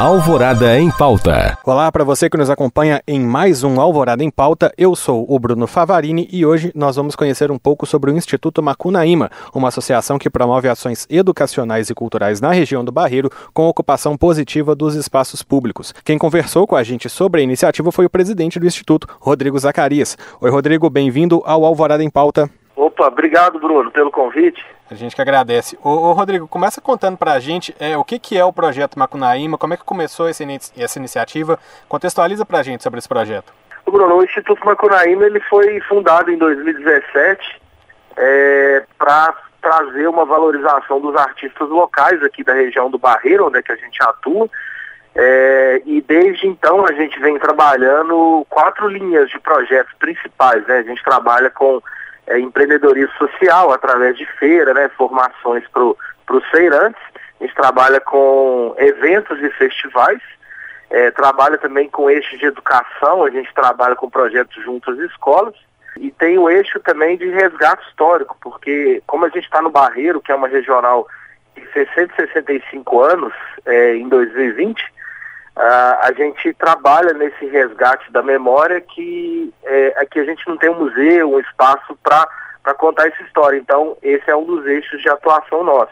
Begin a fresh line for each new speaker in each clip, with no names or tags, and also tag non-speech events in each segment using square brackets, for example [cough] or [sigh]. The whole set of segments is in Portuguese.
Alvorada em Pauta.
Olá para você que nos acompanha em mais um Alvorada em Pauta. Eu sou o Bruno Favarini e hoje nós vamos conhecer um pouco sobre o Instituto Macunaíma, uma associação que promove ações educacionais e culturais na região do Barreiro com ocupação positiva dos espaços públicos. Quem conversou com a gente sobre a iniciativa foi o presidente do Instituto, Rodrigo Zacarias. Oi, Rodrigo, bem-vindo ao Alvorada em Pauta.
Opa, obrigado, Bruno, pelo convite.
A gente que agradece. Ô, ô Rodrigo, começa contando para a gente é, o que, que é o projeto Macunaíma, como é que começou essa, essa iniciativa, contextualiza para a gente sobre esse projeto.
Bruno, o Instituto Macunaíma ele foi fundado em 2017 é, para trazer uma valorização dos artistas locais aqui da região do Barreiro, onde é que a gente atua. É, e desde então a gente vem trabalhando quatro linhas de projetos principais. Né? A gente trabalha com é, empreendedorismo social através de feira, né, formações para os feirantes. A gente trabalha com eventos e festivais, é, trabalha também com eixo de educação, a gente trabalha com projetos junto às escolas. E tem o eixo também de resgate histórico, porque como a gente está no Barreiro, que é uma regional de 665 anos é, em 2020, Uh, a gente trabalha nesse resgate da memória que é, aqui a gente não tem um museu, um espaço para contar essa história. Então, esse é um dos eixos de atuação nossa.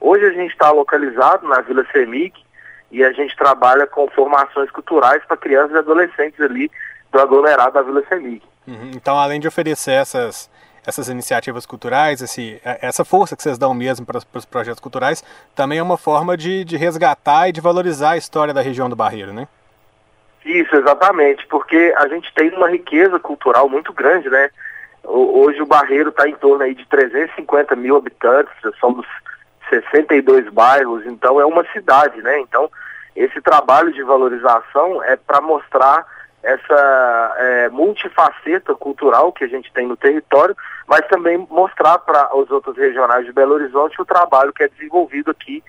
Hoje a gente está localizado na Vila Semic e a gente trabalha com formações culturais para crianças e adolescentes ali do aglomerado da Vila Semic.
Uhum. Então, além de oferecer essas essas iniciativas culturais, esse, essa força que vocês dão mesmo para, para os projetos culturais, também é uma forma de, de resgatar e de valorizar a história da região do Barreiro, né?
Isso, exatamente, porque a gente tem uma riqueza cultural muito grande, né? Hoje o Barreiro está em torno aí de 350 mil habitantes, somos 62 bairros, então é uma cidade, né? Então, esse trabalho de valorização é para mostrar essa é, multifaceta cultural que a gente tem no território, mas também mostrar para os outros regionais de Belo Horizonte o trabalho que é desenvolvido aqui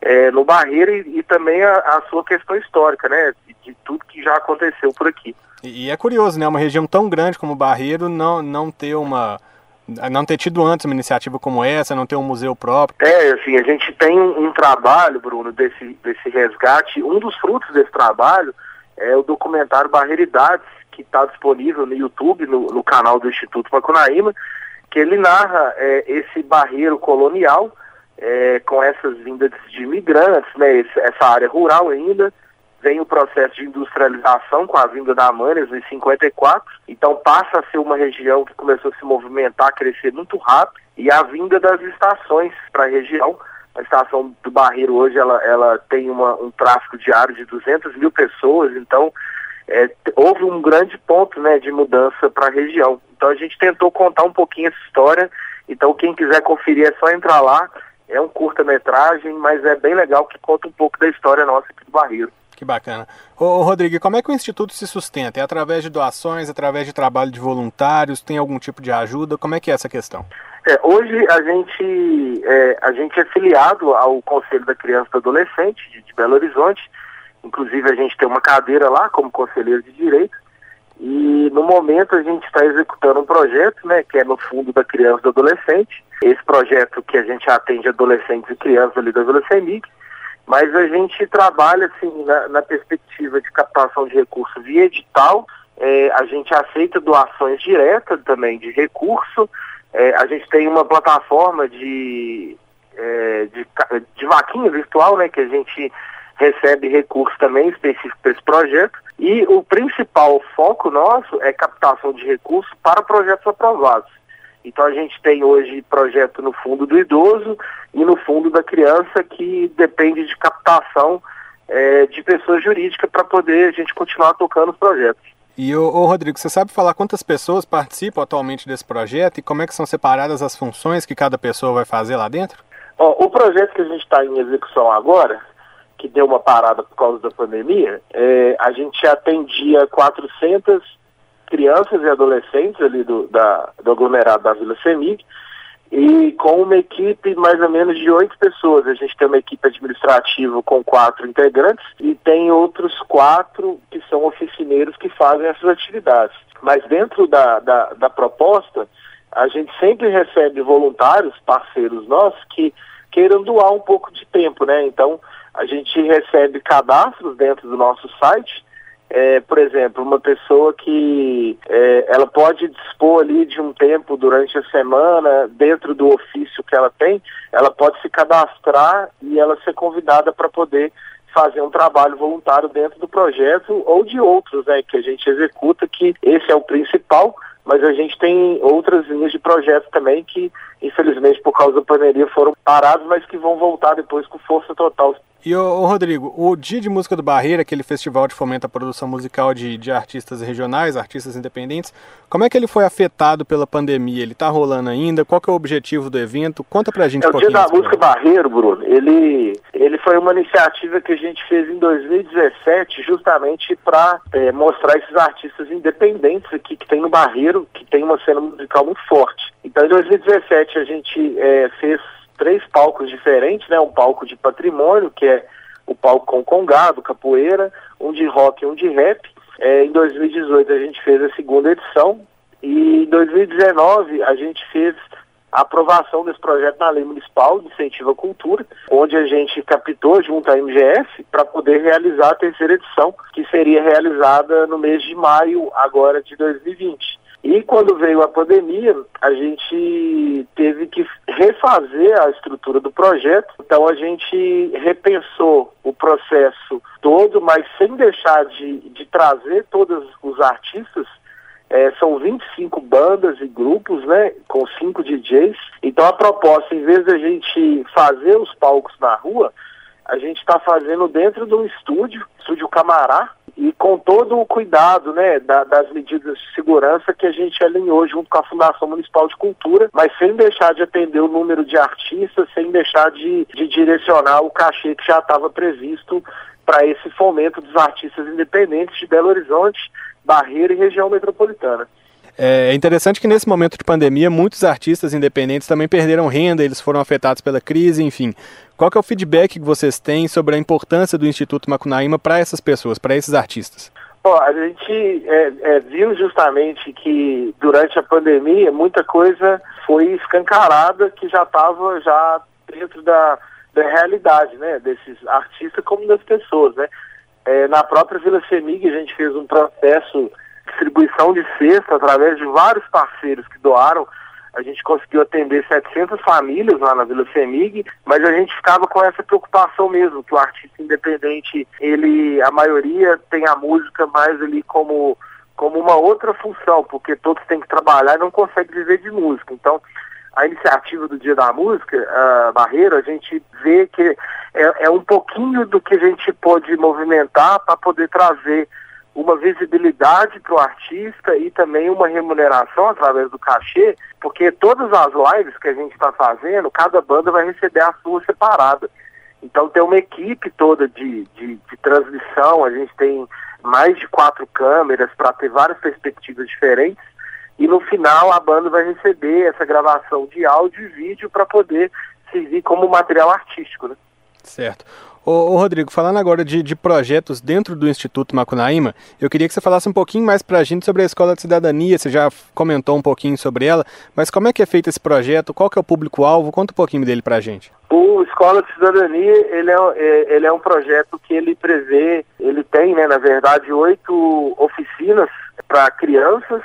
é, no Barreiro e, e também a, a, sua questão histórica, né, de, de, tudo que já aconteceu por aqui.
E, e, é curioso, né, uma região tão grande como o Barreiro não, não ter uma não ter tido antes uma iniciativa como essa, não ter um museu próprio?
É, assim, a gente tem um, um trabalho, Bruno, desse, desse resgate. Um dos frutos desse trabalho é o documentário Barreiridades, que está disponível no YouTube, no, no, canal do Instituto Macunaíma, que ele narra é, esse barreiro colonial, é, com essas vindas de imigrantes, né, esse, essa área rural ainda, vem o processo de industrialização com a vinda da Manes em 54, então passa a ser uma região que começou a se movimentar, crescer muito rápido, e a vinda das estações para a região, a estação do Barreiro hoje ela, ela tem uma, um tráfego diário de 200 mil pessoas, então é, houve um grande ponto né, de mudança para a região. Então a gente tentou contar um pouquinho essa história, então quem quiser conferir é só entrar lá, é um curta-metragem, mas é bem legal que conta um pouco da história nossa aqui do Barreiro.
Que bacana. Ô, ô, Rodrigo, como é que o Instituto se sustenta? É através de doações, através de trabalho de voluntários? Tem algum tipo de ajuda? Como é que é essa questão?
É, hoje a gente, é, a gente é filiado ao Conselho da Criança e do Adolescente de, de Belo Horizonte. Inclusive a gente tem uma cadeira lá como conselheiro de direito. E no momento a gente está executando um projeto, né, que é no Fundo da Criança e do Adolescente. Esse projeto que a gente atende adolescentes e crianças ali da Semic mas a gente trabalha assim na, na perspectiva de captação de recursos via edital. É, a gente aceita doações diretas também de recurso. É, a gente tem uma plataforma de, é, de, de vaquinha virtual, né, que a gente recebe recursos também específicos para esse projeto. E o principal foco nosso é captação de recursos para projetos aprovados. Então a gente tem hoje projeto no fundo do idoso e no fundo da criança que depende de captação é, de pessoas jurídicas para poder a gente continuar tocando os projetos.
E o, o, Rodrigo, você sabe falar quantas pessoas participam atualmente desse projeto e como é que são separadas as funções que cada pessoa vai fazer lá dentro?
Ó, o projeto que a gente está em execução agora, que deu uma parada por causa da pandemia, é, a gente atendia 400 crianças e adolescentes ali do, da, do aglomerado da Vila Semig, e com uma equipe mais ou menos de oito pessoas. A gente tem uma equipe administrativa com quatro integrantes e tem outros quatro que são oficineiros que fazem essas atividades. Mas dentro da, da, da proposta, a gente sempre recebe voluntários, parceiros nossos, que queiram doar um pouco de tempo, né? Então, a gente recebe cadastros dentro do nosso site. É, por exemplo, uma pessoa que é, ela pode dispor ali de um tempo durante a semana, dentro do ofício que ela tem, ela pode se cadastrar e ela ser convidada para poder fazer um trabalho voluntário dentro do projeto ou de outros, né, que a gente executa, que esse é o principal, mas a gente tem outras linhas de projeto também que, infelizmente, por causa da pandemia, foram parados, mas que vão voltar depois com força total
e o Rodrigo, o Dia de Música do Barreira, aquele festival de fomento à produção musical de, de artistas regionais, artistas independentes, como é que ele foi afetado pela pandemia? Ele está rolando ainda? Qual é o objetivo do evento? Conta pra gente
é,
um pouquinho.
O Dia da Música Barreiro, Bruno, ele, ele foi uma iniciativa que a gente fez em 2017 justamente para é, mostrar esses artistas independentes aqui que tem no Barreiro, que tem uma cena musical muito forte. Então em 2017 a gente é, fez três palcos diferentes, né? Um palco de patrimônio, que é o palco com congado, capoeira, um de rock e um de rap. É, em 2018 a gente fez a segunda edição e em 2019 a gente fez a aprovação desse projeto na Lei Municipal de Incentivo à Cultura, onde a gente captou junto à MGF para poder realizar a terceira edição, que seria realizada no mês de maio agora de 2020. E quando veio a pandemia, a gente teve que refazer a estrutura do projeto. Então a gente repensou o processo todo, mas sem deixar de, de trazer todos os artistas. É, são 25 bandas e grupos, né, com cinco DJs. Então a proposta, em vez de a gente fazer os palcos na rua, a gente está fazendo dentro de um estúdio, estúdio Camará, e com todo o cuidado né, da, das medidas de segurança que a gente alinhou junto com a Fundação Municipal de Cultura, mas sem deixar de atender o número de artistas, sem deixar de, de direcionar o cachê que já estava previsto para esse fomento dos artistas independentes de Belo Horizonte, Barreira e região metropolitana.
É interessante que nesse momento de pandemia, muitos artistas independentes também perderam renda, eles foram afetados pela crise, enfim. Qual é o feedback que vocês têm sobre a importância do Instituto Macunaíma para essas pessoas, para esses artistas?
Bom, a gente é, é, viu justamente que durante a pandemia muita coisa foi escancarada que já estava já dentro da, da realidade, né, desses artistas como das pessoas, né. É, na própria Vila Semig a gente fez um processo distribuição de cesta através de vários parceiros que doaram. A gente conseguiu atender 700 famílias lá na Vila Semig, mas a gente ficava com essa preocupação mesmo, que o artista independente, ele, a maioria tem a música mais ali como, como uma outra função, porque todos têm que trabalhar e não conseguem viver de música. Então, a iniciativa do Dia da Música, a Barreira, a gente vê que é, é um pouquinho do que a gente pode movimentar para poder trazer uma visibilidade para o artista e também uma remuneração através do cachê, porque todas as lives que a gente está fazendo, cada banda vai receber a sua separada. Então tem uma equipe toda de, de, de transmissão, a gente tem mais de quatro câmeras para ter várias perspectivas diferentes. E no final a banda vai receber essa gravação de áudio e vídeo para poder servir como material artístico. Né?
Certo. Ô, ô, Rodrigo, falando agora de, de, projetos dentro do Instituto Macunaíma, eu queria que você falasse um pouquinho mais para a gente sobre a Escola de Cidadania, você já comentou um pouquinho sobre ela, mas como é que é feito esse projeto, qual que é o público-alvo, conta um pouquinho dele para a gente.
O Escola de Cidadania, ele é, é, ele é um projeto que ele prevê, ele tem, né, na verdade, oito oficinas para crianças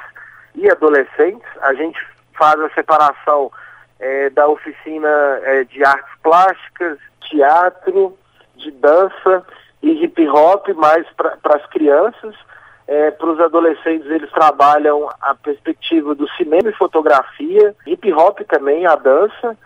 e adolescentes, a gente faz a separação é, da oficina é, de artes plásticas, teatro, de dança e hip hop mais para as crianças. É, para os adolescentes eles trabalham a perspectiva do cinema e fotografia, hip hop também, a dança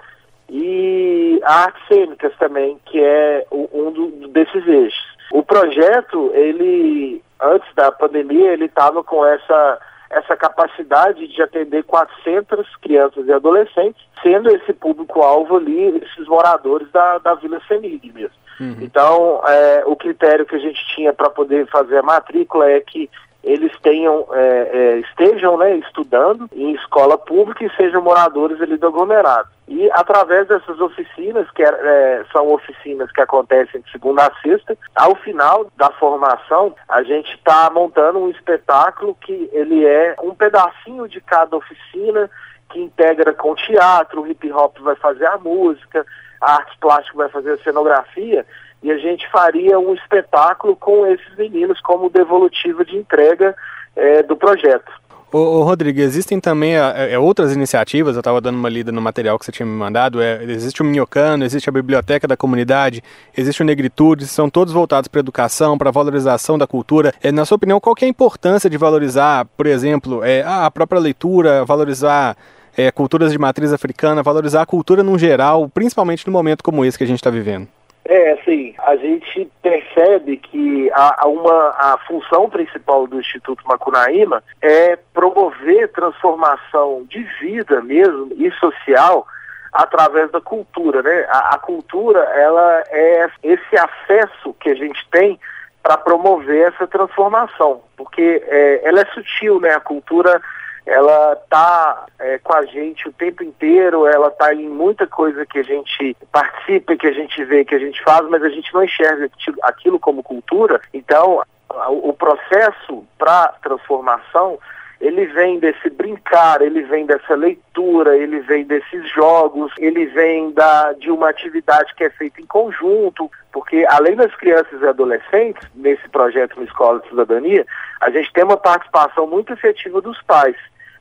e artes cênicas também, que é um do, desses eixos. O projeto, ele antes da pandemia, ele estava com essa essa capacidade de atender 400 crianças e adolescentes, sendo esse público-alvo ali esses moradores da, da Vila Semig mesmo. Uhum. Então, é, o critério que a gente tinha para poder fazer a matrícula é que eles tenham, é, é, estejam né, estudando em escola pública e sejam moradores ali do aglomerado. E através dessas oficinas, que é, é são oficinas que acontecem de segunda a sexta, ao final da formação, a gente está montando um espetáculo que ele é um pedacinho de cada oficina, que integra com teatro, o hip hop vai fazer a música, a arte plástica vai fazer a cenografia, e a gente faria um espetáculo com esses meninos como devolutiva de entrega é, do projeto.
Ô, ô, Rodrigo, existem também é, é, outras iniciativas, eu estava dando uma lida no material que você tinha me mandado, é, existe o Minhocano, existe a Biblioteca da Comunidade, existe o Negritude, são todos voltados para a educação, para a valorização da cultura. É, na sua opinião, qual é a importância de valorizar, por exemplo, é, a própria leitura, valorizar é, culturas de matriz africana, valorizar a cultura no geral, principalmente no momento como esse que a gente está vivendo?
É, assim, a gente percebe que a, a, uma, a função principal do Instituto Macunaíma é promover transformação de vida mesmo e social através da cultura, né? A, a cultura, ela é esse acesso que a gente tem para promover essa transformação, porque é, ela é sutil, né? A cultura ela tá é, com a gente o tempo inteiro, ela tá em muita coisa que a gente participa, que a gente vê, que a gente faz, mas a gente não enxerga aquilo como cultura. Então, o processo para transformação ele vem desse brincar, ele vem dessa leitura, ele vem desses jogos, ele vem da, de uma atividade que é feita em conjunto, porque além das crianças e adolescentes, nesse projeto no Escola de Cidadania, a gente tem uma participação muito efetiva dos pais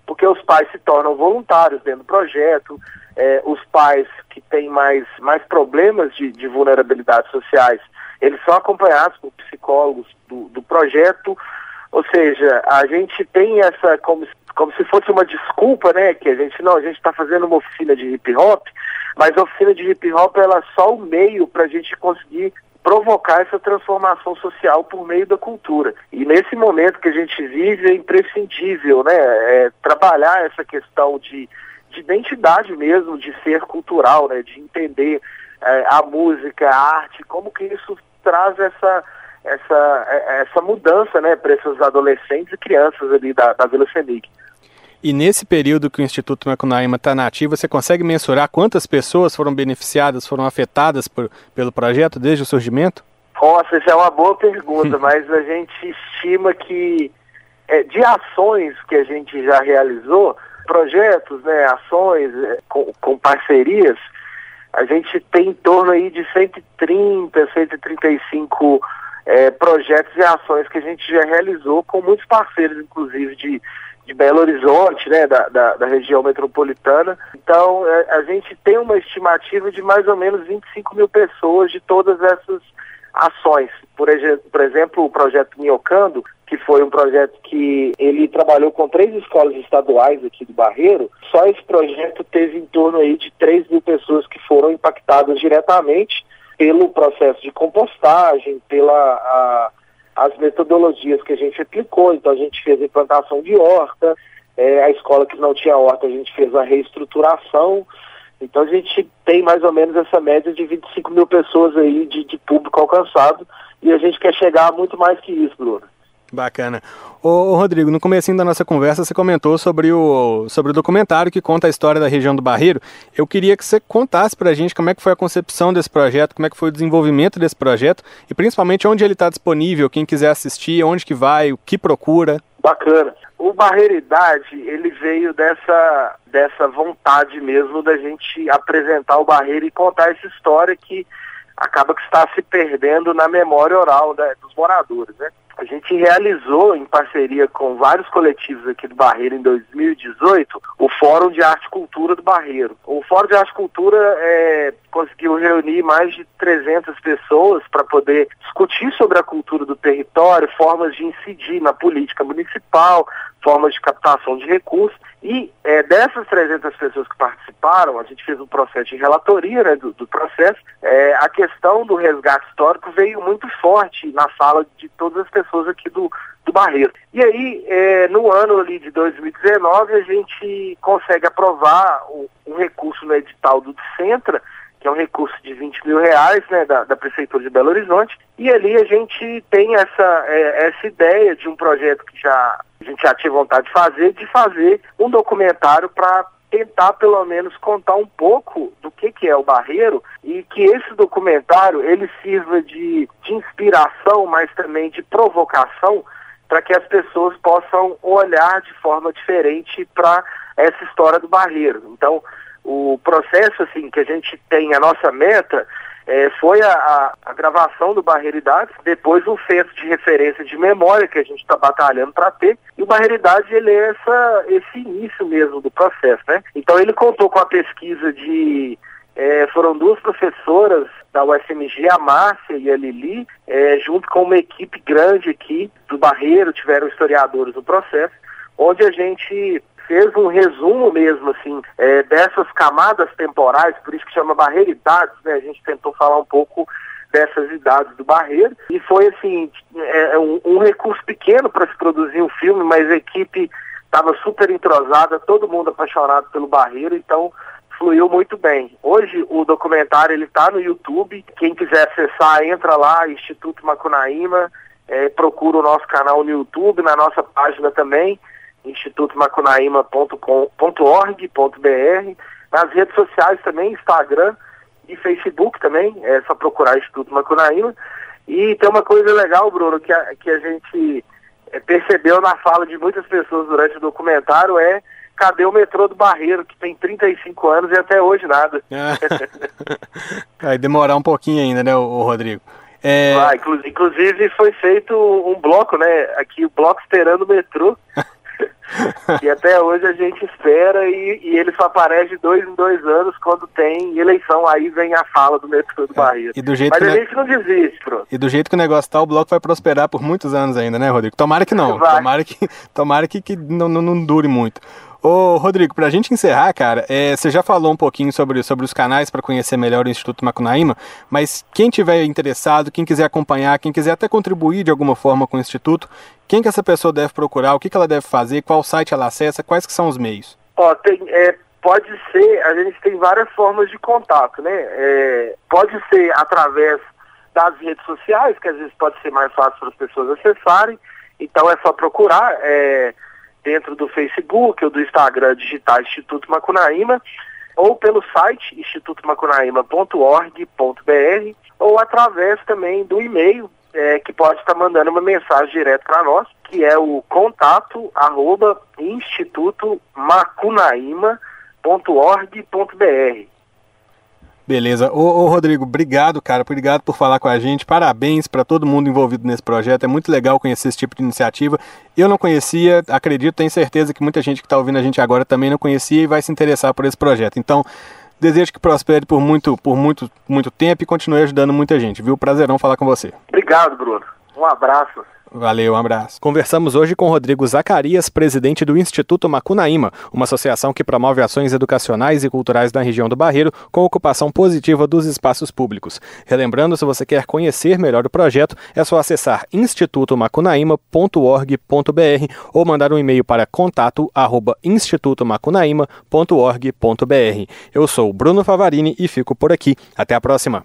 porque os pais se tornam voluntários dentro do projeto, é, os pais que têm mais, mais problemas de, de vulnerabilidades sociais, eles são acompanhados por psicólogos do, do projeto, ou seja, a gente tem essa como, como se fosse uma desculpa, né? Que a gente não, a gente está fazendo uma oficina de hip hop, mas a oficina de hip hop ela é só o meio para a gente conseguir provocar essa transformação social por meio da cultura. E nesse momento que a gente vive é imprescindível, né, é, trabalhar essa questão de, de identidade mesmo, de ser cultural, né, de entender é, a música, a arte, como que isso traz essa essa, é, essa mudança né, para esses adolescentes e crianças ali da, da Vila Semig.
E nesse período que o Instituto Macunaíma está nativo, você consegue mensurar quantas pessoas foram beneficiadas, foram afetadas por, pelo projeto desde o surgimento?
Nossa, essa é uma boa pergunta, mas a gente estima que é, de ações que a gente já realizou, projetos, né, ações é, com, com parcerias, a gente tem em torno aí de 130, 135 é, projetos e ações que a gente já realizou com muitos parceiros, inclusive de de Belo Horizonte, né, da, da, da região metropolitana. Então, é, a gente tem uma estimativa de mais ou menos 25 mil pessoas de todas essas ações. Por, por exemplo, o projeto Minhocando, que foi um projeto que ele trabalhou com três escolas estaduais aqui do Barreiro, só esse projeto teve em torno aí de 3 mil pessoas que foram impactadas diretamente pelo processo de compostagem, pela a, as metodologias que a gente aplicou. Então a gente fez a implantação de horta, é, a escola que não tinha horta a gente fez a reestruturação. Então a gente tem mais ou menos essa média de 25 mil pessoas aí de, de público alcançado e a gente quer chegar a muito mais que isso, Bruno.
Bacana. Ô, ô, Rodrigo, no começo da nossa conversa você comentou sobre o, sobre o documentário que conta a história da região do Barreiro. Eu queria que você contasse pra gente como é que foi a concepção desse projeto, como é que foi o desenvolvimento desse projeto e principalmente onde ele está disponível, quem quiser assistir, onde que vai, o que procura.
Bacana. O Barreiridade, ele veio dessa, dessa vontade mesmo da gente apresentar o Barreiro e contar essa história que acaba que está se perdendo na memória oral né, dos moradores, né? A gente realizou, em parceria com vários coletivos aqui do Barreiro em 2018, o Fórum de Arte e Cultura do Barreiro. O Fórum de Arte e Cultura é, conseguiu reunir mais de 300 pessoas para poder discutir sobre a cultura do território, formas de incidir na política municipal, formas de captação de recursos. E é, dessas 300 pessoas que participaram, a gente fez um processo de relatoria né, do, do, processo. É, a questão do resgate histórico veio muito forte na fala de todas as pessoas aqui do, do Barreiro. E aí, é, no ano ali de 2019, a gente consegue aprovar um recurso no edital do Centra, que é um recurso de 20 mil reais né, da, da Prefeitura de Belo Horizonte. E ali a gente tem essa, é, essa ideia de um projeto que já a gente já tinha vontade de fazer, de fazer um documentário para tentar pelo menos contar um pouco do que, que é o Barreiro e que esse documentário ele sirva de, de inspiração, mas também de provocação para que as pessoas possam olhar de forma diferente para essa história do Barreiro. Então, o processo assim que a gente tem, a nossa meta é, foi a, a, a, gravação do Barreiridades, depois o centro de referência de memória que a gente está batalhando para ter, e o Barreiridades ele é essa, esse início mesmo do processo, né? Então ele contou com a pesquisa de é, foram duas professoras da UFMG, a Márcia e a Lili, é, junto com uma equipe grande aqui do Barreiro, tiveram historiadores no processo, onde a gente fez um resumo mesmo, assim, é, dessas camadas temporais, por isso que chama barreiridades, né? A gente tentou falar um pouco dessas idades do Barreiro. E foi, assim, é, é um, um recurso pequeno para se produzir um filme, mas a equipe estava super entrosada, todo mundo apaixonado pelo Barreiro, então fluiu muito bem. Hoje o documentário ele está no YouTube. Quem quiser acessar, entra lá, Instituto Macunaíma, é, procura o nosso canal no YouTube, na nossa página também institutomacunaíma.com.org.br, nas redes sociais também, Instagram e Facebook também, é só procurar Instituto Macunaíma. E tem uma coisa legal, Bruno, que a, que a gente é, percebeu na fala de muitas pessoas durante o documentário é cadê o metrô do Barreiro, que tem 35 anos e até hoje nada. [laughs]
Vai demorar um pouquinho ainda, né, o Rodrigo?
É... Ah, inclusive foi feito um bloco, né? Aqui o bloco esperando o metrô. [laughs] [laughs] e até hoje a gente espera e, e, ele só aparece dois em dois anos quando tem eleição, aí vem a fala do metrô do Bahia.
E do jeito
Mas
a
gente não desiste, pronto.
E do jeito que o negócio tá, o bloco vai prosperar por muitos anos ainda, né, Rodrigo? Tomara que não. Vai. Tomara que, tomara que, que não, não, não dure muito. Ô, Rodrigo, para a gente encerrar, cara, é, você já falou um pouquinho sobre, sobre os canais para conhecer melhor o Instituto Macunaíma, mas quem tiver interessado, quem quiser acompanhar, quem quiser até contribuir de alguma forma com o Instituto, quem que essa pessoa deve procurar, o que, que ela deve fazer, qual site ela acessa, quais que são os meios?
Ó, tem, é, pode ser, a gente tem várias formas de contato, né? É, pode ser através das redes sociais, que às vezes pode ser mais fácil para as pessoas acessarem, então é só procurar. É, dentro do Facebook ou do Instagram digitar Instituto Macunaíma ou pelo site institutomacunaíma.org.br ou através também do e-mail é, que pode estar mandando uma mensagem direto para nós, que é o contato arroba institutomacunaíma.org.br.
Beleza. Ô, ô, Rodrigo, obrigado, cara. Obrigado por falar com a gente. Parabéns para todo mundo envolvido nesse projeto. É muito legal conhecer esse tipo de iniciativa. Eu não conhecia, acredito, tenho certeza que muita gente que está ouvindo a gente agora também não conhecia e vai se interessar por esse projeto. Então, desejo que prospere por muito, por muito, muito tempo e continue ajudando muita gente, viu? Prazerão falar com você.
Obrigado, Bruno. Um abraço.
Valeu, um abraço. Conversamos hoje com Rodrigo Zacarias, presidente do Instituto Macunaíma, uma associação que promove ações educacionais e culturais na região do Barreiro com ocupação positiva dos espaços públicos. Relembrando, se você quer conhecer melhor o projeto, é só acessar institutomacunaíma.org.br ou mandar um e-mail para contato@institutomacunaíma.org.br. Eu sou Bruno Favarini e fico por aqui. Até a próxima.